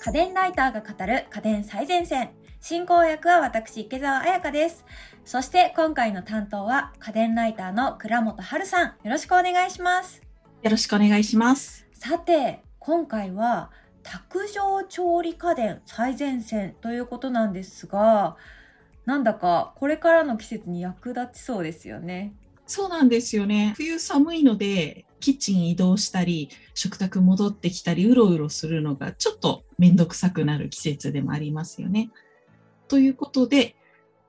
家電ライターが語る家電最前線。進行役は私、池澤彩香です。そして今回の担当は家電ライターの倉本春さん。よろしくお願いします。よろしくお願いします。さて、今回は卓上調理家電最前線ということなんですが、なんだかこれからの季節に役立ちそうですよね。そうなんですよね。冬寒いので、キッチン移動したり、食卓戻ってきたり、うろうろするのがちょっとめんどくさくなる季節でもありますよね。ということで、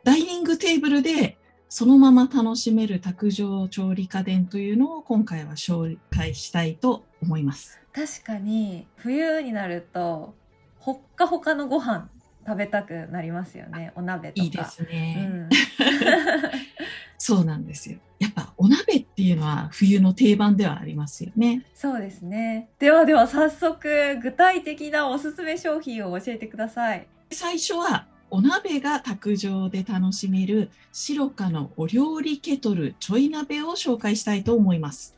ダイニングテーブルでそのまま楽しめる卓上調理家電というのを今回は紹介したいと思います。確かに冬になるとほっかほかのご飯食べたくなりますよねお鍋とかいいですうね。ん、そうなんですよ。やっぱお鍋っていうのは冬の定番ではありますよね。そうですねではでは早速具体的なおすすめ商品を教えてください最初はお鍋が卓上で楽しめる白カのお料理ケトルちょい鍋を紹介したいと思います。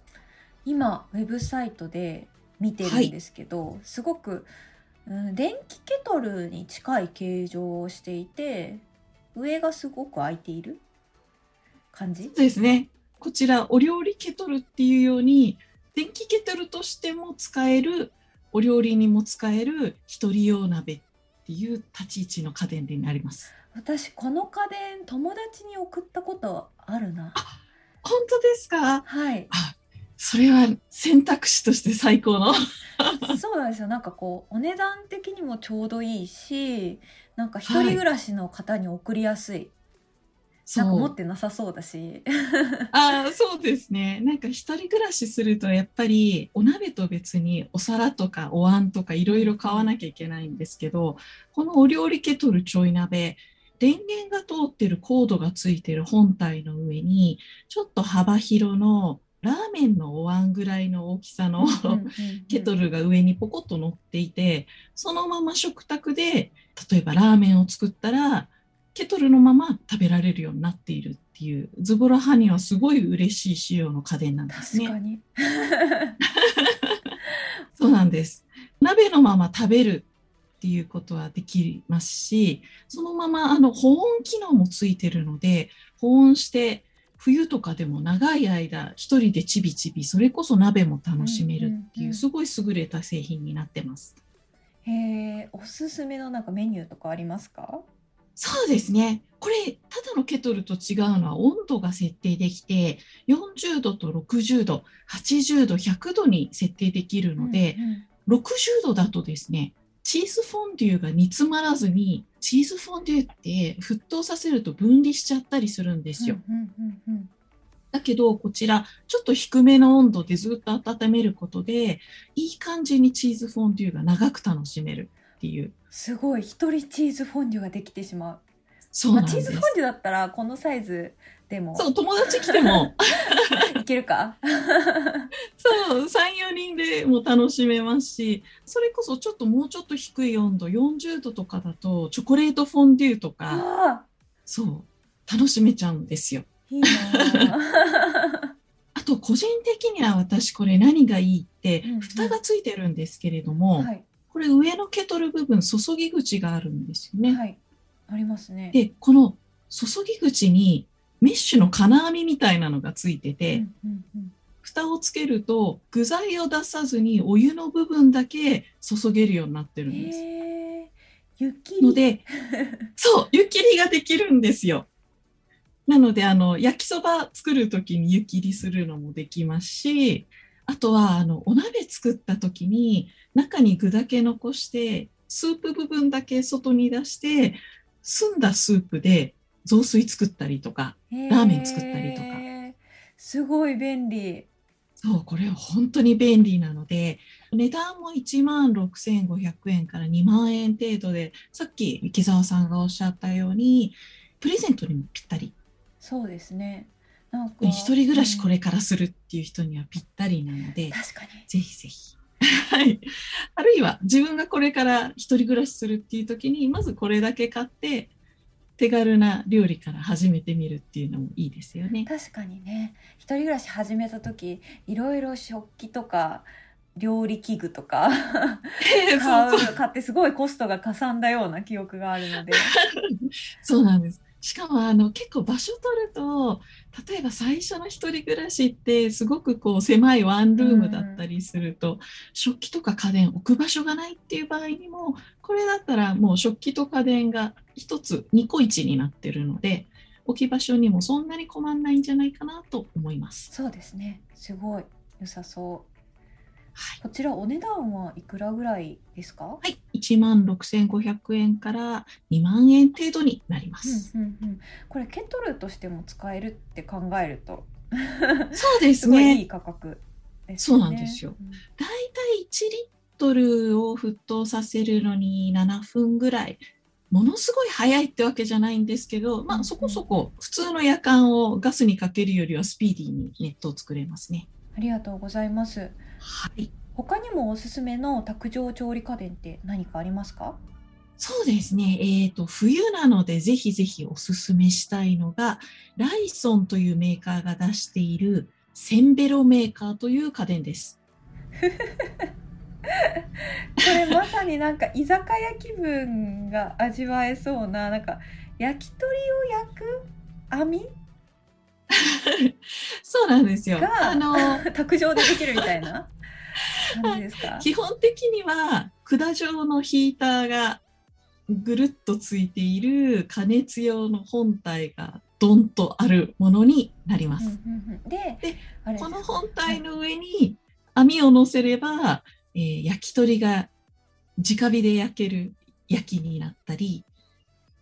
今ウェブサイトで見てるんですけど、すごく、うん、電気ケトルに近い形状をしていて上がすごく開いている感じ？そうですね。こちらお料理ケトルっていうように電気ケトルとしても使えるお料理にも使える一人用鍋っていう立ち位置の家電になります。私この家電友達に送ったことあるな。本当ですか？はい。あ、それは選択肢として最高の。そうなんですよ。なんかこうお値段的にもちょうどいいしなんか一人暮らしの方に送りやすい、なんか持ってなさそうだし。ああ、そうですね。なんか一人暮らしするとやっぱりお鍋と別にお皿とかお椀とかいろいろ買わなきゃいけないんですけど、このお料理ケトルちょい鍋、電源が通ってるコードがついてる本体の上に、ちょっと幅広のラーメンのお椀ぐらいの大きさのケトルが上にポコッと乗っていて、そのまま食卓で、例えばラーメンを作ったら、ケトルのまま食べられるようになっているっていう、ズボラ派にはすごい嬉しい仕様の家電なんですね。確かに そうなんです。鍋のまま食べるっていうことはできますし、そのままあの保温機能もついてるので、保温して冬とかでも長い間一人でちびちび、それこそ鍋も楽しめるっていうすごい優れた製品になってます。へえおすすめのなんかメニューとかありますか？そうですね。これ、ただのケトルと違うのは温度が設定できて、40度と60度、80度、100度に設定できるので、うんうん60度だとですね、チーズフォンデュが煮詰まらずに、チーズフォンデュって沸騰させると分離しちゃったりするんですよ。だけど、こちら、ちょっと低めの温度でずっと温めることで、いい感じにチーズフォンデュが長く楽しめるっていう。すごい。一人チーズフォンデュができてしまう。まあ、そうなんです。チーズフォンデュだったらこのサイズでも。そう、友達来ても、いけるか？そう、3、4人でも楽しめますし、それこそちょっともうちょっと低い温度、40度とかだと、チョコレートフォンデュとか、ああそう、楽しめちゃうんですよ。いいなあ あと、個人的には私これ何がいいってうんうん、蓋がついてるんですけれども、はいこれ上のケトル部分、注ぎ口があるんですよね。はいありますねで、この注ぎ口にメッシュの金網みたいなのがついてて、うんうんうん蓋をつけると具材を出さずにお湯の部分だけ注げるようになってるんです。へえ雪ので、そう、湯切りができるんですよ。なので、あの、焼きそば作るときに湯切りするのもできますし、あとは、あの、お鍋作ったときに中に具だけ残して、スープ部分だけ外に出して、澄んだスープで雑炊作ったりとか、ララーメン作ったりとか。すごい便利。そう、これは本当に便利なので、値段も1万6500円から2万円程度で、さっき池澤さんがおっしゃったように、プレゼントにもぴったり。そうですね一人暮らしこれうんからするっていう人にはぴったりなので、確かにぜひぜひ。はい。あるいは自分がこれから一人暮らしするっていう時に、まずこれだけ買って、手軽な料理から始めてみるっていうのもいいですよね。確かにね一人暮らし始めた時いろいろ食器とか料理器具とかえー買う買ってすごいコストがかさんだような記憶があるので そうなんです。しかもあの結構場所取ると例えば最初の一人暮らしってすごくこう狭いワンルームだったりすると、食器とか家電置く場所がないっていう場合にもこれだったらもう食器と家電が一つ2個1になってるので置き場所にもそんなに困んないんじゃないかなと思います。そうですね。すごい。良さそう。はい。こちらお値段はいくらぐらいですか、はい、1万6500円から2万円程度になります。うんうんうん、これケトルとしても使えるって考えると。そうですね。すごいいい価格ですそうなんですよ。うん。だいたい1リットルを沸騰させるのに7分ぐらい。ものすごい早いってわけじゃないんですけど、まあそこそこ普通の夜間をガスにかけるよりはスピーディーに熱湯を作れますね。ありがとうございますはい。他にもおすすめの卓上調理家電って何かありますか？そうですね。えっ、と、冬なのでぜひぜひおすすめしたいのが、ライソンというメーカーが出しているセンベロメーカーという家電です。これまさになんか居酒屋気分が味わえそうななんか焼き鳥を焼く網 そうなんですよ。があの、卓上でできるみたいな 感じですか？基本的には管状のヒーターがぐるっとついている加熱用の本体がドンとあるものになります。うんうんうん。でこの本体の上に網を乗せれば、えー焼き鳥が直火で焼ける焼きになったり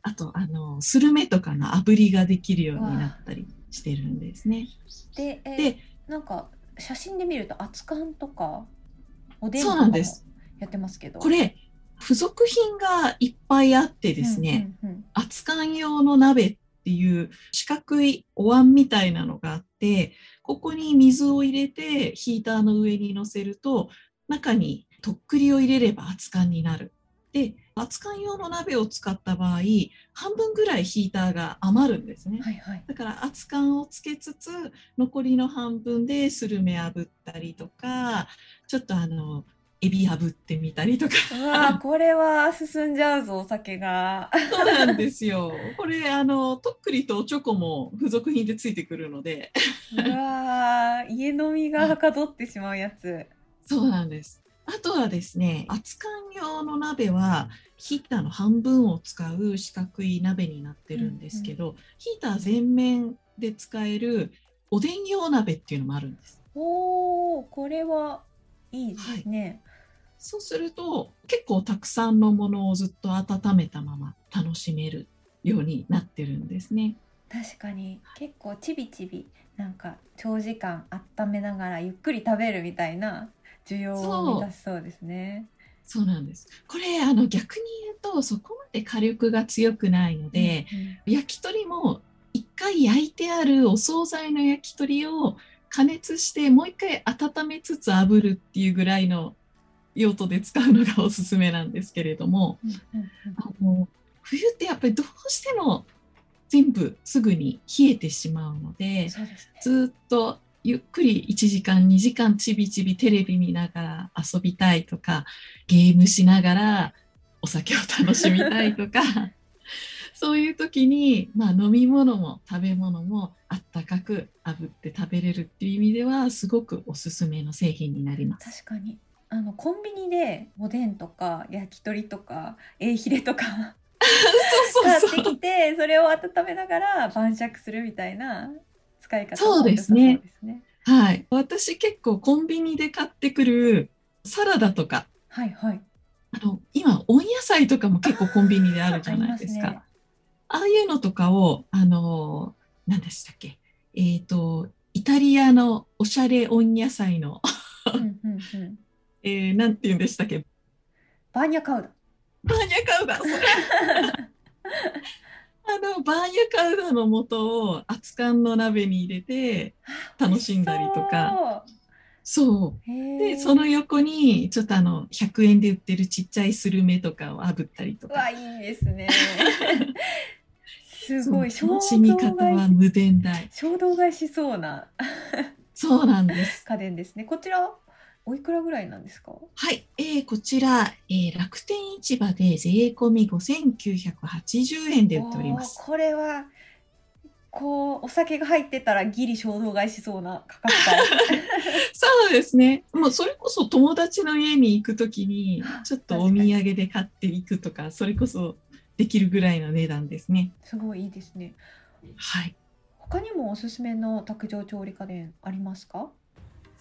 あとあのスルメとかの炙りができるようになったりしてるんですね。でえーでなんか写真で見ると熱燗とかおでんとかやってますけどこれ付属品がいっぱいあってですね、うんうんうん熱燗用の鍋っていう四角いお椀みたいなのがあってここに水を入れてヒーターの上に乗せると中にとっくりを入れれば熱燗になる。で熱燗用の鍋を使った場合半分ぐらいヒーターが余るんですね。はいはいだから熱燗をつけつつ残りの半分でスルメ炙ったりとかちょっとあのエビ炙ってみたりとかうわーこれは進んじゃうぞお酒がそうなんですよ。これ、あの、とっくりとチョコも付属品でついてくるので、うわー家飲みがはかどってしまうやつそうなんです。あとはですね、熱燗用の鍋は、ヒーターの半分を使う四角い鍋になってるんですけど、ヒーター全面で使えるおでん用鍋っていうのもあるんです。おーこれはいいですね、そうすると、結構たくさんのものをずっと温めたまま楽しめるようになってるんですね。確かに。結構ちびちびなんか長時間温めながらゆっくり食べるみたいな需要を満たしそうですね。そうなんです。これ、あの、逆に言うと、そこまで火力が強くないので、うん焼き鳥も一回焼いてあるお惣菜の焼き鳥を加熱してもう一回温めつつ炙るっていうぐらいの用途で使うのがおすすめなんですけれどもうんうんうんあの冬ってやっぱりどうしても全部すぐに冷えてしまうのでね。ずーっとゆっくり1時間2時間ちびちびテレビ見ながら遊びたいとかゲームしながらお酒を楽しみたいとか そういう時に、まあ、飲み物も食べ物もあったかく炙って食べれるっていう意味ではすごくおすすめの製品になります。確かにあのコンビニでおでんとか焼き鳥とかエイヒレとか そう買ってきてそれを温めながら晩酌するみたいな使い方そうですね。はい、私結構コンビニで買ってくるサラダとかはいはい。あの今温野菜とかも結構コンビニであるじゃないですか。ありますねああいうのとかを、あのー、何でしたっけ、えっ、と、イタリアのおしゃれ温野菜の、うんうんうん。えー、なんて言うんでしたっけ、バーニャカウダ。バーニャカウダ、それ。あの、バーニャカウダの素を熱燗の鍋に入れて楽しんだりとか、そう。で、ーその横に、ちょっとあの、100円で売ってるちっちゃいスルメとかを炙ったりとか。うわいいですね。すごい楽しみ方は衝無限大。衝動買いしそうな そうなんです。家電ですね。こちらおいくらぐらいなんですか？はい、えーこちら、えー楽天市場で税込み5980円で売っております。これはこうお酒が入ってたらギリ衝動買いしそうな価格帯 そうですね。もうそれこそ友達の家に行くときに、ちょっとお土産で買っていくとか、それこそできるぐらいの値段ですね。すごいいいですねはい。他にもおすすめの卓上調理家電ありますか？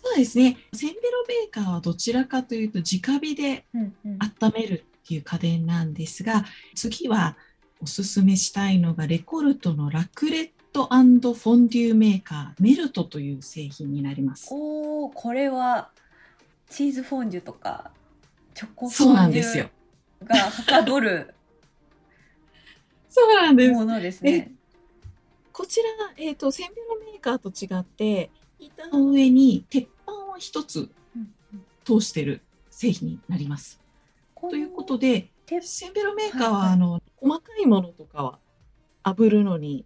そうですね。センベロメーカーはどちらかというと直火でうんうん温めるっていう家電なんですが、次はおすすめしたいのがレコルトのラクレットフォンデュメーカーメルトという製品になります。おおこれはチーズフォンデュとかチョコフォンデんですよュ。がはかどるそうなんです。ものですね。こちら、えっ、と、せんべろメーカーと違って、板の上に鉄板を一つ通してる製品になります。ということで、でせんべろメーカーは、あの、細かいものとかは炙るのに、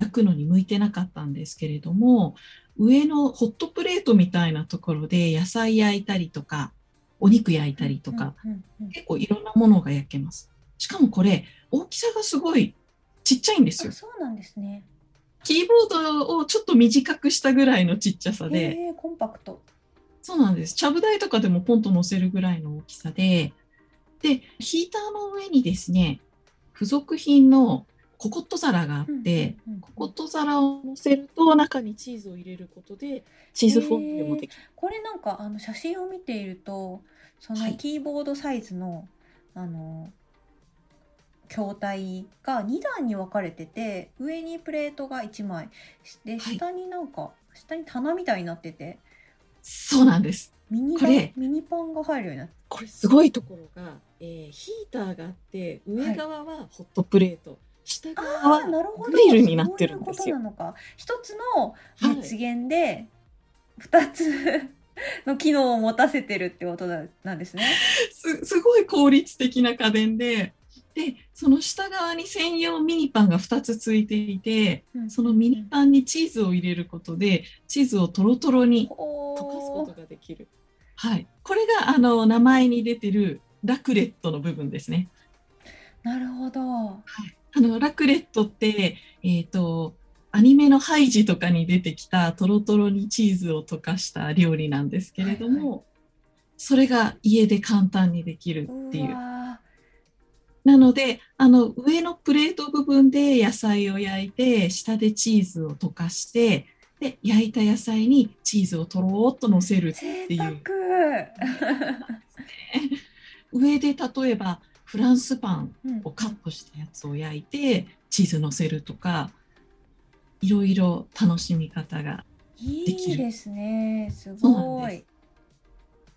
焼くのに向いてなかったんですけれども、上のホットプレートみたいなところで野菜焼いたりとか、お肉焼いたりとか、、結構いろんなものが焼けます。しかもこれ、大きさがすごいちっちゃいんですよ。あそうなんですね。キーボードをちょっと短くしたぐらいのちっちゃさで、コンパクト。そうなんです。ちゃぶ台とかでもポンと乗せるぐらいの大きさで、で、ヒーターの上にですね、付属品のココット皿があって、うんうんうんココット皿を乗せると中にチーズを入れることで、チーズフォンデュもできる。これなんかあの写真を見ているとそのはいキーボードサイズの、あの筐体が2段に分かれてて上にプレートが1枚。ではい。下になんか、下に棚みたいになってて。そうなんです。ミニパこれンミニパンが入るようになって。これすごいところが、えーヒーターがあって、上側はホットプレート、下側ああなるほど。はグリルになってるんですよ。一つの熱源で2つ の機能を持たせてるってことだなんですね。すすごい効率的な家電で、で、その下側に専用ミニパンが2つついていて、そのミニパンにチーズを入れることで、チーズをトロトロにほ溶かすことーができる。はい。これが、あの、名前に出てるラクレットの部分ですね。なるほど。あの、ラクレットって、えっ、と、アニメのハイジとかに出てきたトロトロにチーズを溶かした料理なんですけれども、はいそれが家で簡単にできるっていうう。わなので、あの、上のプレート部分で野菜を焼いて、下でチーズを溶かして、で、焼いた野菜にチーズをとろーっと乗せるーって贅いう。沢。上で例えばフランスパンうんをカットしたやつを焼いて、チーズ乗せるとか、いろいろ楽しみ方が。いできるいですね。すごい。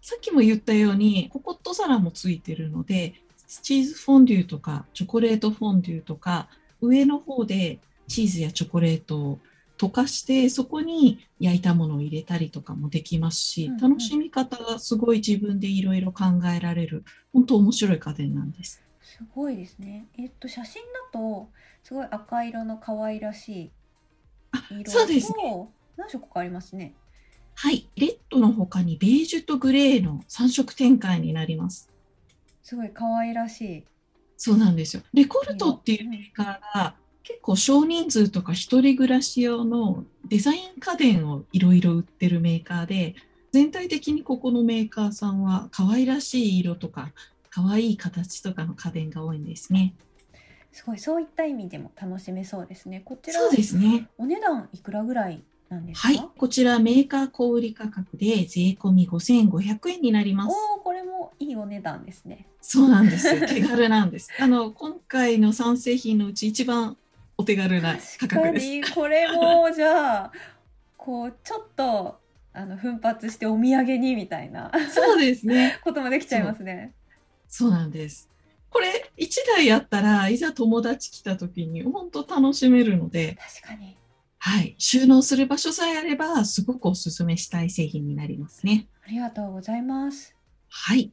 さっきも言ったように、ココット皿もついてるので、チーズフォンデュとかチョコレートフォンデュとか、上の方でチーズやチョコレートを溶かして、そこに焼いたものを入れたりとかもできますしうんうん、楽しみ方がすごい自分でいろいろ考えられる、本当面白い家電なんです。すごいですね。えっと写真だとすごい赤色の可愛らしいあ色そうですね。と何色かありますね。はい。レッドの他にベージュとグレーの3色展開になります。すごい可愛らしい。そうなんですよ。レコルトっていうメーカーが結構少人数とか一人暮らし用のデザイン家電をいろいろ売ってるメーカーで、全体的にここのメーカーさんは可愛らしい色とか可愛い形とかの家電が多いんですね。すごいそういった意味でも楽しめそうですね。こちらそうですね。お値段いくらぐらいなんですか？はい。こちらメーカー小売価格で税込み5500円になります。おおこれもいいお値段ですね。そうなんですよ。手軽なんです。あの、今回の3製品のうち一番お手軽な価格です。にこれもじゃあこうちょっとあの奮発してお土産にみたいなそうですね。こともできちゃいますね。そうなんです。これ1台あったらいざ友達来た時に本当楽しめるので、確かに。はい、収納する場所さえあればすごくおすすめしたい製品になりますね。ありがとうございます。はい、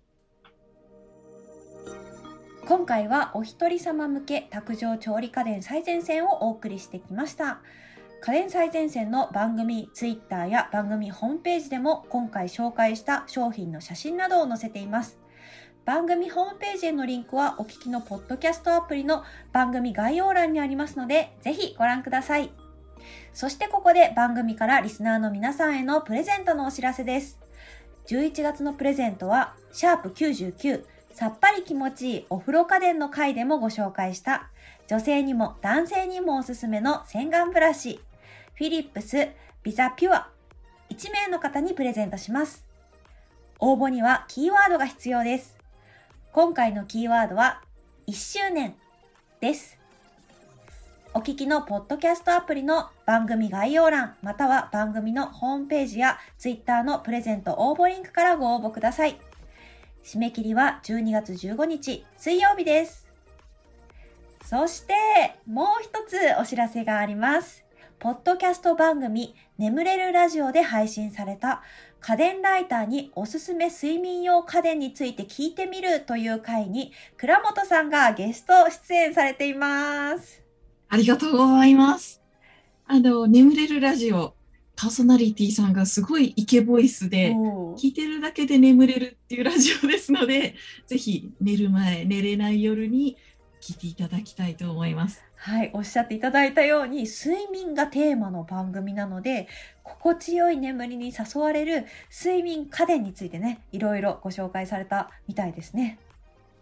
今回はお一人様向け卓上調理家電最前線をお送りしてきました。家電最前線の番組ツイッターや番組ホームページでも今回紹介した商品の写真などを載せています。番組ホームページへのリンクはお聞きのポッドキャストアプリの番組概要欄にありますので、ぜひご覧ください。そしてここで番組からリスナーの皆さんへのプレゼントのお知らせです。11月のプレゼントは、シャープ99、さっぱり気持ちいいお風呂家電の回でもご紹介した、女性にも男性にもおすすめの洗顔ブラシ、フィリップスビザピュア、1名の方にプレゼントします。応募にはキーワードが必要です。今回のキーワードは、1周年です。お聞きのポッドキャストアプリの番組概要欄、または番組のホームページやツイッターのプレゼント応募リンクからご応募ください。締め切りは12月15日水曜日です。そして、もう一つお知らせがあります。ポッドキャスト番組眠れるラジオで配信された家電ライターにおすすめ睡眠用家電について聞いてみるという回に倉本さんがゲスト出演されています。ありがとうございます。あの、眠れるラジオ、パーソナリティさんがすごいイケボイスで、聞いてるだけで眠れるっていうラジオですので、ぜひ寝る前、寝れない夜に聞いていただきたいと思います。はい、おっしゃっていただいたように睡眠がテーマの番組なので心地よい眠りに誘われる睡眠家電についてねいろいろご紹介されたみたいですね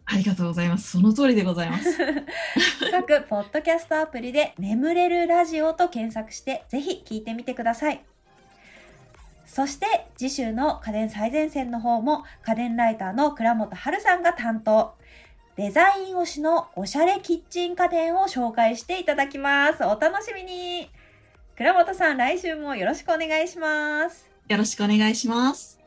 ありがとうございます。その通りでございます。各ポッドキャストアプリで眠れるラジオと検索してぜひ聞いてみてくださいそして次週の家電最前線の方も家電ライターの倉本春さんが担当デザイン推しのおしゃれキッチン家電を紹介していただきます。お楽しみに倉本さん、来週もよろしくお願いします。よろしくお願いします。